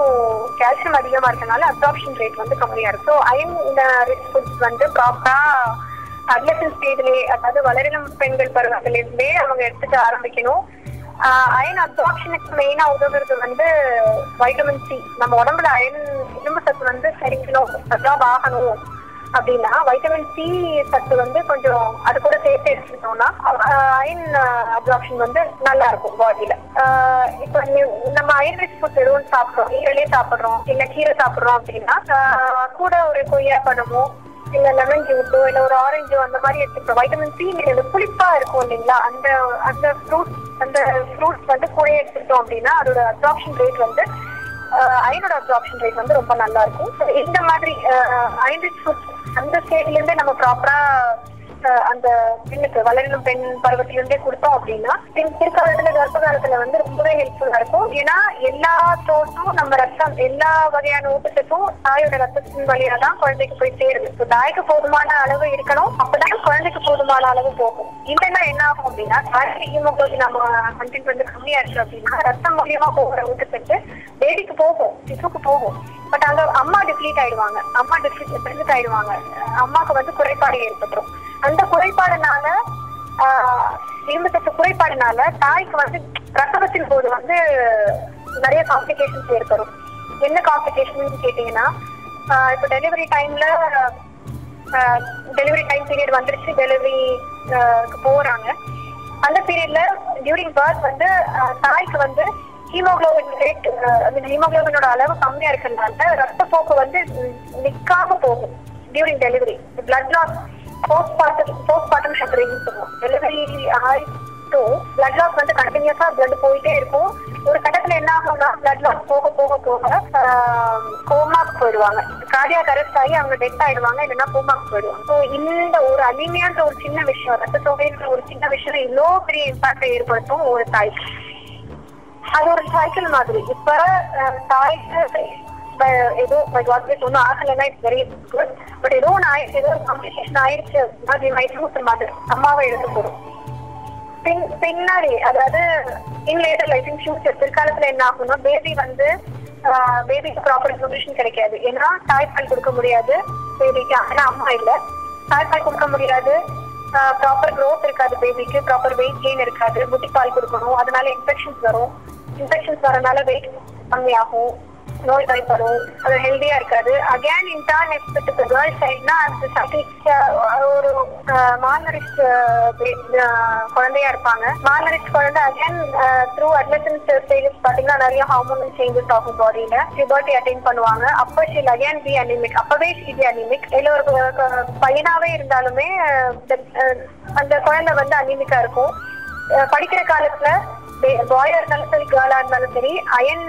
கால்சியம் அதிகமா இருக்கனால அப்சார்ப்ஷன் ரேட் வந்து கம்மியா இருக்கும். ஸோ அயன் இந்த ரிச் ஃபுட்ஸ் வந்து ப்ராப்பரா அட்லசன் ஸ்டேஜ்லயே அதாவது வளரினம் பெண்கள் பருவத்திலிருந்தே அவங்க எடுத்துக்க ஆரம்பிக்கணும். அயன் அப்சார்ப்ஷனுக்கு மெயினா உதவுறது வந்து வைட்டமின் சி நம்ம உடம்புல அயன் இரும்பு சத்து வந்து சரிக்கணும் அப்சார்ப் ஆகணும். அப்படின்னா வைட்டமின் சி சத்து வந்து கொஞ்சம் அது கூட சேர்த்து எடுத்துக்கிட்டோம்னா அயன் அப்சார்ப்ஷன் வந்து நல்லா இருக்கும் பாடியில இப்போ நம்ம அயன் ரிச் ஃபுட் எதுவும் சாப்பிடுறோம் ஈரலே சாப்பிடுறோம் இல்ல கீரை சாப்பிடுறோம் அப்படின்னா கூட ஒரு கொய்யா பழமோ இல்ல லெமன் ஜூஸோ இல்ல ஒரு ஆரஞ்சோ அந்த மாதிரி எடுத்துக்கிறோம் வைட்டமின் சி இந்த புளிப்பா இருக்கும் இல்லைங்களா? அந்த அந்த ஃப்ரூட் அந்த ஃப்ரூட்ஸ் வந்து கூட எடுத்துக்கிட்டோம் அப்படின்னா அதோட அப்சார்ப்ஷன் ரேட் வந்து அயனோட அப்சார்ப்ஷன் ரேட் வந்து ரொம்ப நல்லா இருக்கும். இந்த மாதிரி அயன் ரிச் அந்த ஸ்டேட்ல இருந்தே நம்ம ப்ராப்பரா அந்த பெண்ணுக்கு வளரினும் பெண் பருவத்திலிருந்தே கொடுத்தோம் அப்படின்னா பின் பிற்காலத்துல கர்ப்ப காலத்துல வந்து ரொம்பவே ஹெல்ப்ஃபுல்லா இருக்கும். ஏன்னா எல்லா தோட்டும் நம்ம ரத்தம் எல்லா வகையான ஊட்டத்துக்கும் தாயோட ரத்தத்தின் வழியா தான் குழந்தைக்கு போய் சேருது. தாய்க்கு போதுமான அளவு இருக்கணும் அப்பதான் குழந்தைக்கு போதுமான அளவு போகும். இல்லைன்னா என்ன ஆகும் அப்படின்னா தாய்க்கு ஹீமோகுளோபின் நம்ம கண்டென்ட் வந்து கம்மியா இருக்கு அப்படின்னா ரத்தம் மூலியமா போகிற ஊட்டச்சத்து பேபிக்கு போகும் சிசுக்கு போகும். பட் அங்க அம்மா டிப்ளீட் ஆயிடுவாங்க. அம்மா டிப்ளீட் ஆயிடுவாங்க. அம்மாக்கு வந்து குறைபாடு ஏற்பட்டுரும். அந்த குறைபாடுனால ஆஹ் இரும்பு சத்து குறைபாடுனால தாய்க்கு வந்து பிரசவத்தின் போது வந்து நிறைய காம்ப்ளிகேஷன்ஸ் ஏற்படும். என்ன காம்ப்ளிகேஷன் கேட்டீங்கன்னா இப்போ டெலிவரி டைம்ல டெலிவரி டைம் பீரியட் வந்துருச்சு. டெலிவரி போறாங்க. அந்த பீரியட்ல டியூரிங் பர்த் வந்து தாய்க்கு வந்து ஹீமோகுளோபின் ரேட் ஹீமோகுளோபினோட அளவு கம்மியா இருக்கிறதுனால ரத்த போக்கு வந்து நிக்காம போகும் during delivery blood loss post partum post partum shattering சொல்லுவோம் டெலிவரி ஆயிட்டு பிளட் லாஸ் வந்து கண்டினியூஸா பிளட் போயிட்டே இருக்கும். ஒரு கட்டத்துல என்ன ஆகும்னா பிளட் லாஸ் போக போக போக கோமாக்கு போயிடுவாங்க. கார்டியாக் கரெக்ட் ஆகி அவங்க டெத் ஆயிடுவாங்க இல்லைன்னா கோமாக்கு போயிடுவாங்க. ஸோ இந்த ஒரு அனிமியான்ற ஒரு சின்ன விஷயம் ரத்த தொகைன்ற ஒரு சின்ன விஷயம் இவ்வளோ பெரிய இம்பாக்டை ஏற்படுத்தும் ஒரு தாய்க்கு அது ஒரு சைக்கிள் மாதிரி. இப்ப அஹ், தாய்க்கு ப- ஏதோ ஒன்னும் ஒன்றும் ஆகலைன்னா இட்ஸ் வெரி குட் பட் ஏதோ ஒன்று ஆயிடுச்சு ஏதோ காம்ப்ளிகேஷன் ஆயிடுச்சு அது மைட் மாதிரி அம்மாவை எடுத்து போடும் பின் பின்னாடி அதாவது in later life in future பிற்காலத்துல என்ன ஆகும்னா பேபி வந்து பேபிக்கு ப்ராப்பர் நியூட்ரிஷன் கிடைக்காது. ஏன்னா தாய்ப்பால் கொடுக்க முடியாது பேபிக்கு ஆனா அம்மா இல்ல. தாய்ப்பால் கொடுக்க முடியாது. ப்ராப்பர் க்ரோத் இருக்காது பேபிக்கு ப்ராப்பர் வெயிட் கெயின் இருக்காது. புட்டிப்பால் கொடுக்கணும் அதனால இன்ஃபெக்ஷன்ஸ் வரும். இன்ஃபெக்ஷன்ஸ் வரனால வெயிட் கம்மியாகும் நோய் பயப்படும் அது ஹெல்தியா இருக்காது. Again in turn expect girl சைட்னா அந்த சர்டிஃபிக் ஒரு மார்னரிஸ்ட் குழந்தையா இருப்பாங்க. மார்னரிஸ்ட் குழந்தை அகேன் த்ரூ அட்லசன்ஸ் ஸ்டேஜஸ் பாத்தீங்கன்னா நிறைய ஹார்மோனல் சேஞ்சஸ் ஆகும் பாடியில பியூபர்ட்டி அட்டைன் பண்ணுவாங்க. அப்போ ஷீல் அகேன் பி அனிமிக் அப்பவே ஷீ பி அனிமிக் இல்ல ஒரு பையனாவே இருந்தாலுமே அந்த குழந்தை வந்து அனிமிக்கா இருக்கும். படிக்கிற காலத்துல பாயா இருந்தாலும் சரி கேர்ளா இருந்தாலும் சரி அயன்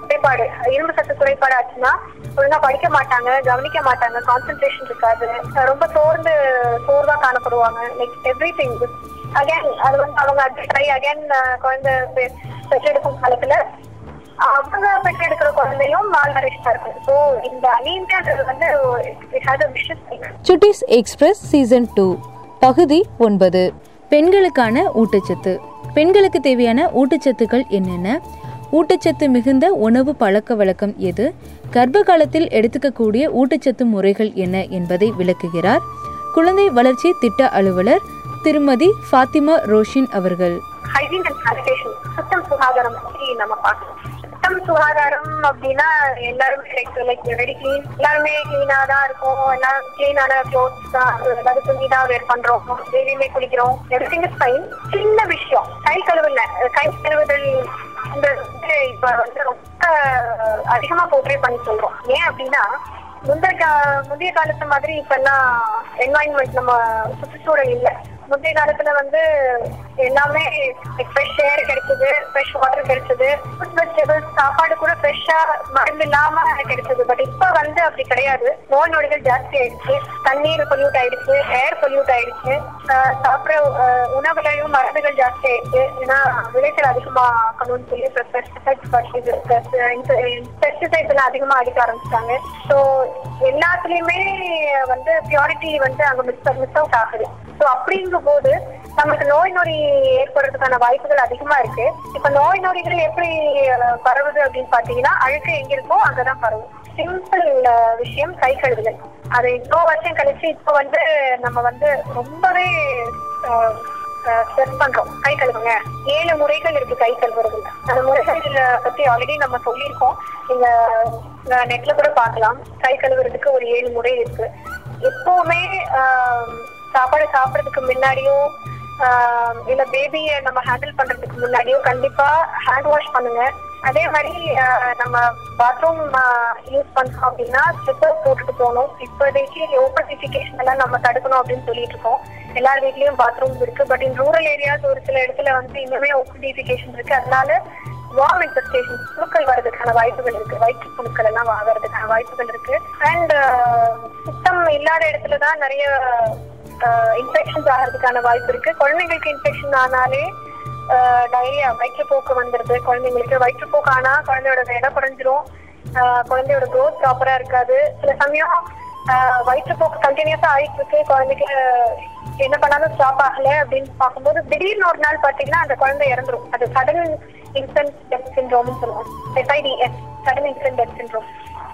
குறைபாடு இரும்பு சத்து குறைபாடு ஆச்சுன்னா ஒழுங்கா படிக்க மாட்டாங்க கவனிக்க மாட்டாங்க கான்சென்ட்ரேஷன் இருக்காது. ரொம்ப சோர்ந்து சோர்வா காணப்படுவாங்க லைக் எவ்ரி திங் அகேன் அது வந்து அவங்க ட்ரை அகேன் குழந்தை பெ- பெற்றெடுக்கும் காலத்துல அவங்க பெற்றெடுக்கிற குழந்தையும் மால் நரிஷ்டா இருக்கும். ஸோ இந்த அனீமியான்றது வந்து சுட்டிஸ் எக்ஸ்பிரஸ் சீசன் டூ பகுதி ஒன்பது. பெண்களுக்கான ஊட்டச்சத்து. பெண்களுக்கு தேவையான ஊட்டச்சத்துக்கள் என்னென்ன? ஊட்டச்சத்து மிகுந்த உணவு பழக்க வழக்கம் எது? கர்ப்ப காலத்தில் எடுத்துக்கக்கூடிய ஊட்டச்சத்து முறைகள் என்ன என்பதை விளக்குகிறார் குழந்தை வளர்ச்சி திட்ட அலுவலர் திருமதி ஃபாத்திமா ரோஷின் அவர்கள். ஹைஜீன் அண்ட் சானிடேஷன் சுத்தம் சுகாதாரம் பற்றி நம்ம பார்க்கணும். சுத்தம் சுகாதாரம் அப்படின்னா எல்லாருமே லைக் லைக் வெரி கிளீன் எல்லாருமே கிளீனா தான் இருக்கும். எல்லாம் கிளீனான க்ளோத்ஸ் தான் அதாவது துணி தான் வேர் பண்றோம். டெய்லியுமே குளிக்கிறோம். எவ்ரிதிங் இஸ் ஃபைன் சின்ன விஷயம். கை கழுவுல கை கழுவுதல் இந்த இப்ப வந்து ரொம்ப அதிகமா போர்ட்ரே பண்ணி சொல்றோம். ஏன் அப்படின்னா முந்தைய முந்தைய காலத்து மாதிரி இப்ப எல்லாம் என்வாயன்மெண்ட் நம்ம சுற்றுச்சூழல் இல்லை. முந்தைய காலத்துல வந்து எல்லாமே ஃப்ரெஷ் ஏர் கிடைச்சது ஃப்ரெஷ் வாட்டர் கிடைச்சது. ஃபுட் வெஜிடபிள்ஸ் சாப்பாடு கூட ஃப்ரெஷ்ஷா மருந்து இல்லாம கிடைச்சது. பட் இப்ப வந்து அப்படி கிடையாது. நோய் நொடிகள் ஜாஸ்தி ஆயிடுச்சு. தண்ணீர் பொல்யூட் ஆயிடுச்சு ஏர் பொல்யூட் ஆயிடுச்சு. சாப்பிட்ற உணவுகளையும் உணவுலையும் மருந்துகள் ஜாஸ்தி ஆயிடுச்சு. ஏன்னா விளைச்சல் அதிகமாக்கணும்னு சொல்லி பெஸ்டிசைட்ஸ் எல்லாம் அதிகமா அடிக்க ஆரம்பிச்சிட்டாங்க. ஸோ எல்லாத்துலயுமே வந்து பியூரிட்டி வந்து அங்க மிஸ் மிஸ் அவுட் ஆகுது. ஸோ போது நம்மளுக்கு நோய் நொடி ஏற்படுறதுக்கான வாய்ப்புகள் அதிகமா இருக்கு. இப்ப நோய் நொடிகள் எப்படி பரவுது அப்படின்னு பாத்தீங்கன்னா அழுக்கு எங்க இருக்கோ அங்கதான் பரவும். சிம்பிள் விஷயம் கை கழுவுதல். அது இப்போ வருஷம் கழிச்சு இப்போ வந்து நம்ம வந்து ரொம்பவே ஸ்ட்ரெஸ் பண்றோம். கை கழுவுங்க. ஏழு முறைகள் இருக்கு கை கழுவுறதுல. அந்த முறைகள் பத்தி ஆல்ரெடி நம்ம சொல்லியிருக்கோம். நீங்க நெட்ல கூட பார்க்கலாம். கை கழுவுறதுக்கு ஒரு ஏழு முறை இருக்கு. எப்பவுமே ஆஹ், சாப்பாடு சாப்பிடறதுக்கு முன்னாடியும் இல்ல பேபிய நம்ம ஹேண்டில் பண்றதுக்கு முன்னாடியும் கண்டிப்பா ஹேண்ட் வாஷ் பண்ணுங்க. அதே மாதிரி நம்ம பாத்ரூம் யூஸ் பண்றோம் அப்படின்னா ஸ்லிப்பர் போட்டுட்டு போகணும். இப்போதைக்கு ஓப்பன் டிஃபிகேஷன் எல்லாம் நம்ம தடுக்கணும் அப்படின்னு சொல்லிட்டு இருக்கோம். எல்லார் வீட்லயும் பாத்ரூம் இருக்கு. பட் இன் ரூரல் ஏரியாஸ் ஒரு சில இடத்துல வந்து இன்னுமே ஓப்பன் டிஃபிகேஷன் இருக்கு. அதனால வார்ம் இன்ஃபெக்டேஷன் புழுக்கள் வர்றதுக்கான வாய்ப்புகள் இருக்கு. வயிற்று புழுக்கள் எல்லாம் வர்றதுக்கான வாய்ப்புகள் இருக்கு. அண்ட் சுத்தம் இல்லாத இடத்துல தான் நிறைய இன்ஃபெக்ஷன்ஸ் ஆகிறதுக்கான வாய்ப்பு இருக்கு. குழந்தைங்களுக்கு இன்ஃபெக்ஷன் ஆனாலே டைரியா வயிற்றுப்போக்கு வந்துடுது. குழந்தைங்களுக்கு வயிற்றுப்போக்கு ஆனா குழந்தையோட இடம் குறைஞ்சிரும். ஆஹ் குழந்தையோட க்ரோத் ப்ராப்பரா இருக்காது. சில சமயம் வயிற்றுப்போக்கு கண்டினியூஸா ஆயிட்டு இருக்கு குழந்தைக்கு என்ன பண்ணாலும் ஸ்டாப் ஆகல அப்படின்னு பார்க்கும்போது திடீர்னு ஒரு நாள் பாத்தீங்கன்னா அந்த குழந்தை இறந்துரும். அது சடன் இன்ஸ்டன்ட் டெத் சின்ரோம்னு சொல்லுவோம். சடன் இன்ஸ்டன்ட் டெத் சின்ரோம்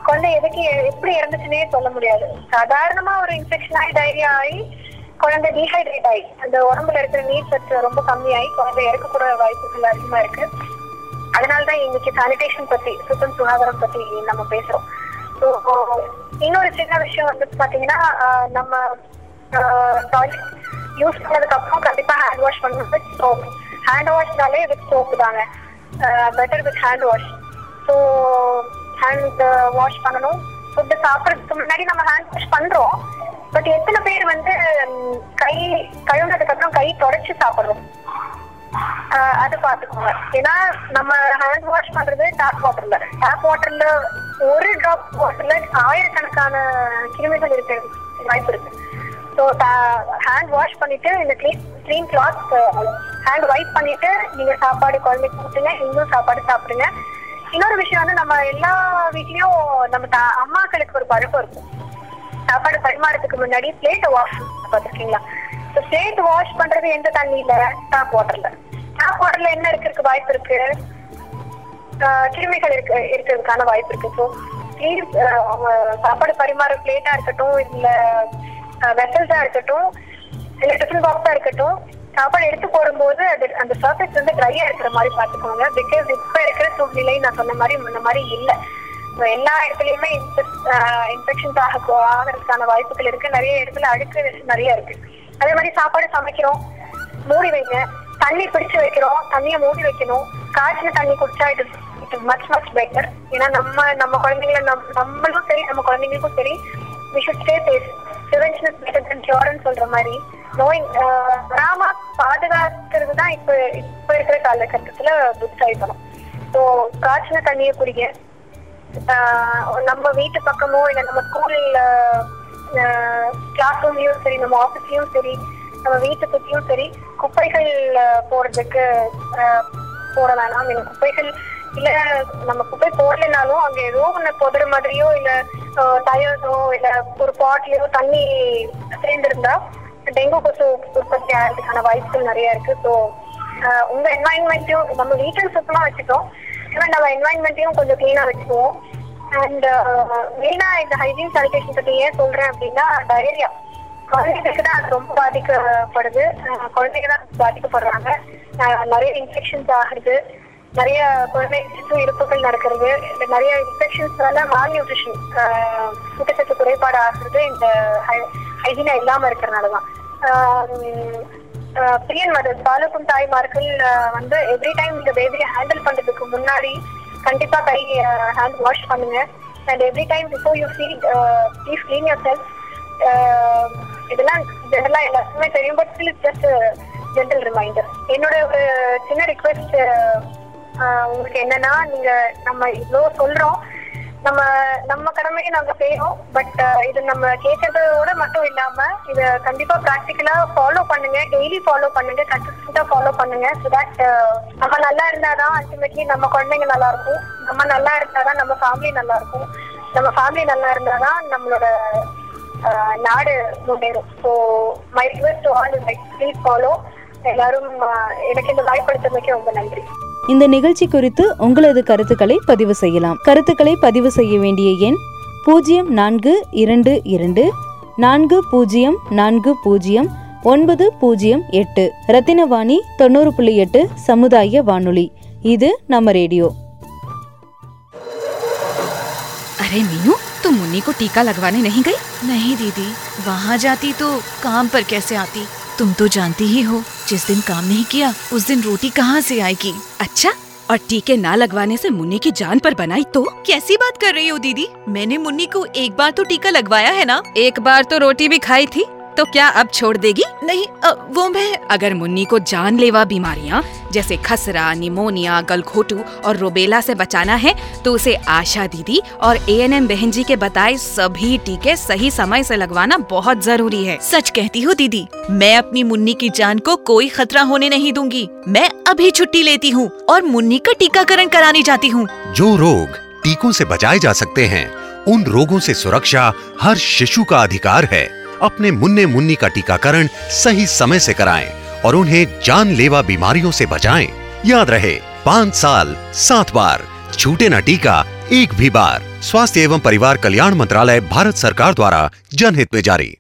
குழந்தை எதுக்கு எப்படி இறந்துச்சுன்னே சொல்ல முடியாது. சாதாரணமா ஒரு இன்ஃபெக்ஷன் ஆகி டைரியா ஆகி குழந்தை டீஹைட்ரேட் ஆகி அந்த உடம்புல இருக்கிற நீர் சத்து ரொம்ப கம்மியாகி குழந்தை இறக்கக்கூட வாய்ப்புகள் அதிகமா இருக்கு. அதனாலதான் இன்னைக்கு சானிடேஷன் பத்தி சுத்தம் சுகாதாரம் பத்தி நம்ம பேசுறோம். ஸோ இன்னொரு சின்ன விஷயம் வந்து பாத்தீங்கன்னா நம்ம டாய்லெட் யூஸ் பண்ணதுக்கு அப்புறம் கண்டிப்பா ஹேண்ட் வாஷ் பண்ணணும். வித் சோப் ஹேண்ட் வாஷ்னாலே வித் சோப்பு தாங்க. Better with hand wash so hand wash uh, பண்ணணும். ஃபுட்டு சாப்பிட்றதுக்கு முன்னாடி நம்ம ஹேண்ட் வாஷ் பண்றோம். பட் எத்தனை பேர் வந்து கை கழுவுனதுக்கு அப்புறம் கை தொடச்சு சாப்பிடுறோம் ஆஹ் அது பாத்துக்கோங்க ஏன்னா நம்ம ஹேண்ட் வாஷ் பண்றது டேப் வாட்டர்ல டேப் வாட்டர்ல ஒரு டிராப் வாட்டர்ல ஆயிரக்கணக்கான கிருமிகள் இருக்கிறது வாய்ப்பு இருக்கு. ஸோ ஹேண்ட் வாஷ் பண்ணிட்டு இந்த clean clean cloth hand wipe பண்ணிட்டு நீங்க சாப்பாடு குழந்தைக்கு கொடுத்துங்க இன்னும் சாப்பாடு சாப்பிடுங்க. இன்னொரு விஷயம் வந்து நம்ம எல்லா வீட்லயும் நம்ம தா- அம்மாக்களுக்கு ஒரு பழக்கம் இருக்கும். சாப்பாடு பரிமாறதுக்கு முன்னாடி பிளேட் வாஷ் பார்த்துருக்கீங்களா? ஸோ பிளேட் வாஷ் பண்றது எந்த தண்ணியில? டாப் வாட்டர்ல டாப் வாட்டர்ல என்ன இருக்கிறதுக்கு வாய்ப்பு இருக்கு. கிருமிகள் இருக்கு இருக்கிறதுக்கான வாய்ப்பு இருக்கு. ஸோ அவங்க சாப்பாடு பரிமாற பிளேட்டா இருக்கட்டும் இல்ல வெசல்ஸா இருக்கட்டும் இல்ல டிஃபன் பாக்ஸா இருக்கட்டும் சாப்பாடு எடுத்து போடும்போது அது அந்த சர்ஃபேஸ் வந்து ட்ரையா இருக்கிற மாதிரி பாத்துக்கோங்க பிகாஸ் இப்ப இருக்கிற சூழ்நிலை நான் சொன்ன மாதிரி முன்ன மாதிரி இல்ல. எல்லா இடத்துலயுமே இன்ஃபெக்ஷன்ஸ் ஆக ஆகிறதுக்கான வாய்ப்புகள் இருக்கு. நிறைய இடத்துல அழுக்கு நிறைய இருக்கு. அதே மாதிரி சாப்பாடு சமைக்கிறோம். மூடி வைங்க. தண்ணி பிடிச்சு வைக்கிறோம். தண்ணியை மூடி வைக்கணும். காய்ச்சின தண்ணி குடிச்சா இது இட் மச் மச் பெட்டர் ஏன்னா நம்ம நம்ம குழந்தைங்கள நம் நம்மளும் சரி நம்ம குழந்தைங்களுக்கும் சரி we should stay safe prevention is better than கியூர்னு சொல்ற மாதிரி. நோய் ஆஹ், வராம பாதுகாக்கிறது தான் இப்ப இப்ப இருக்கிற காலகட்டத்துல புத்தாயிக்கணும் ஸோ காய்ச்சின தண்ணியை குடிங்க. ஆஹ் நம்ம வீட்டு பக்கமோ இல்ல நம்ம ஸ்கூல் கிளாஸ் ரூம்லயும் சரி நம்ம ஆபீஸ்லயும் சரி நம்ம வீட்டு சுத்தியும் சரி குப்பைகள் போறதுக்கு ஆஹ் போட வேணாம். குப்பைகள் இல்ல நம்ம குப்பை போடலனாலும் அங்க ஏதோ ஒண்ணு புதற மாதிரியோ இல்ல டயர்ஸோ இல்ல ஒரு பாட்லயோ தண்ணி சேர்ந்திருந்தா டெங்கு கொசு உற்பத்தி ஆகிறதுக்கான வாய்ப்புகள் நிறைய இருக்கு. ஸோ உங்க என்வாயன்மெண்ட்டையும் நம்ம வீட்டில் சுத்தமா வச்சுட்டோம். ஈவன் நம்ம என்வாயன்மெண்ட்டையும் கொஞ்சம் கிளீனா வச்சுக்குவோம். அண்ட் மெயினா இந்த ஹைஜீன் சானிடேஷன் பத்தி ஏன் சொல்றேன் அப்படின்னா டயரியா குழந்தைகளுக்கு தான் அது ரொம்ப பாதிக்கப்படுது. குழந்தைங்க தான் பாதிக்கப்படுறாங்க. நிறைய இன்ஃபெக்ஷன்ஸ் ஆகுது. நிறைய குழந்தை இருப்புகள் இறப்புகள் நடக்கிறது. இந்த நிறைய இன்ஃபெக்ஷன்ஸ்னால மால் நியூட்ரிஷன் ஊட்டச்சத்து குறைபாடு ஆகுறது இந்த ஹைஜீனா இல்லாம இருக்கிறனால தான் பிரியன் மதர் பாலுக்கும் தாய்மார்கள் வந்து எவ்ரி டைம் இந்த பேபியை ஹேண்டில் பண்றதுக்கு முன்னாடி கண்டிப்பா கை ஹேண்ட் வாஷ் பண்ணுங்க. And every time before you see please clean yourself இதெல்லாம் இதெல்லாம் எல்லாருக்குமே தெரியும். But still it's just gentle reminder என்னோட ஒரு சின்ன ரிக்வெஸ்ட் உங்களுக்கு என்னன்னா நீங்க நம்ம இவ்வளோ சொல்றோம். நம்ம நம்ம கடமையை நாங்க செய்யறோம் பட் இது நம்ம கேட்கறதோட மட்டும் இல்லாம இத கண்டிப்பா ப்ராக்டிக்கலா ஃபாலோ பண்ணுங்க. டெய்லி ஃபாலோ பண்ணுங்க. கன்சிஸ்டன்டா ஃபாலோ பண்ணுங்க. ஸோ தட் நம்ம நல்லா இருந்தாதான் அல்டிமேட்லி நம்ம குழந்தைங்க நல்லா இருக்கும். நம்ம நல்லா இருந்தாதான் நம்ம ஃபேமிலி நல்லா இருக்கும். நம்ம ஃபேமிலி நல்லா இருந்தாதான் நம்மளோட நாடு முன்னேறும். So my request to all like please follow எல்லாரும் எனக்கு இந்த வாய்ப்படுத்தமைக்கு ரொம்ப நன்றி. இந்த நிகழ்ச்சி குறித்து உங்களது கருத்துக்களை பதிவு செய்யலாம் கருத்துக்களை பதிவு செய்ய வேண்டிய எண் பூஜ்ஜியம் நான்கு இரண்டு இரண்டு நான்கு பூஜ்ஜியம் நான்கு பூஜ்ஜியம் ஒன்பது பூஜ்ஜியம் எட்டு ரத்தினவாணி தொண்ணூறு புள்ளி எட்டு சமுதாய வானொலி இது நம்ம ரேடியோ अरे मीनू तुम मुन्नी को टीका लगवाने नहीं गई नहीं दीदी वहाँ जाती तो काम पर कैसे आती तुम तो जानती ही हो जिस दिन काम नहीं किया उस दिन रोटी कहाँ से आएगी? अच्छा और टीके ना लगवाने से मुन्नी की जान पर बनाई तो? कैसी बात कर रही हो दीदी? मैंने मुन्नी को एक बार तो टीका लगवाया है ना? एक बार तो रोटी भी खाई थी। तो क्या अब छोड़ देगी? नहीं अ, वो मैं अगर मुन्नी को जानलेवा बीमारियाँ जैसे खसरा निमोनिया गलघोटू और रोबेला से बचाना है तो उसे आशा दीदी और ए एन एम बहन जी के बताए सभी टीके सही समय से लगवाना बहुत ज़रूरी है। सच कहती हूँ दीदी। मैं अपनी मुन्नी की जान को कोई खतरा होने नहीं दूँगी। मैं अभी छुट्टी लेती हूँ और मुन्नी का टीकाकरण कराने जाती हूँ। जो रोग टीकों से बचाए जा सकते हैं उन रोगों से सुरक्षा हर शिशु का अधिकार है। अपने मुन्ने मुन्नी का टीकाकरण सही समय से कराएँ और उन्हें जानलेवा बीमारियों से बचाएँ। याद रहे, पाँच साल, सात बार, छूटे न टीका, एक भी बार स्वास्थ्य एवं परिवार कल्याण मंत्रालय, भारत सरकार द्वारा जनहित में जारी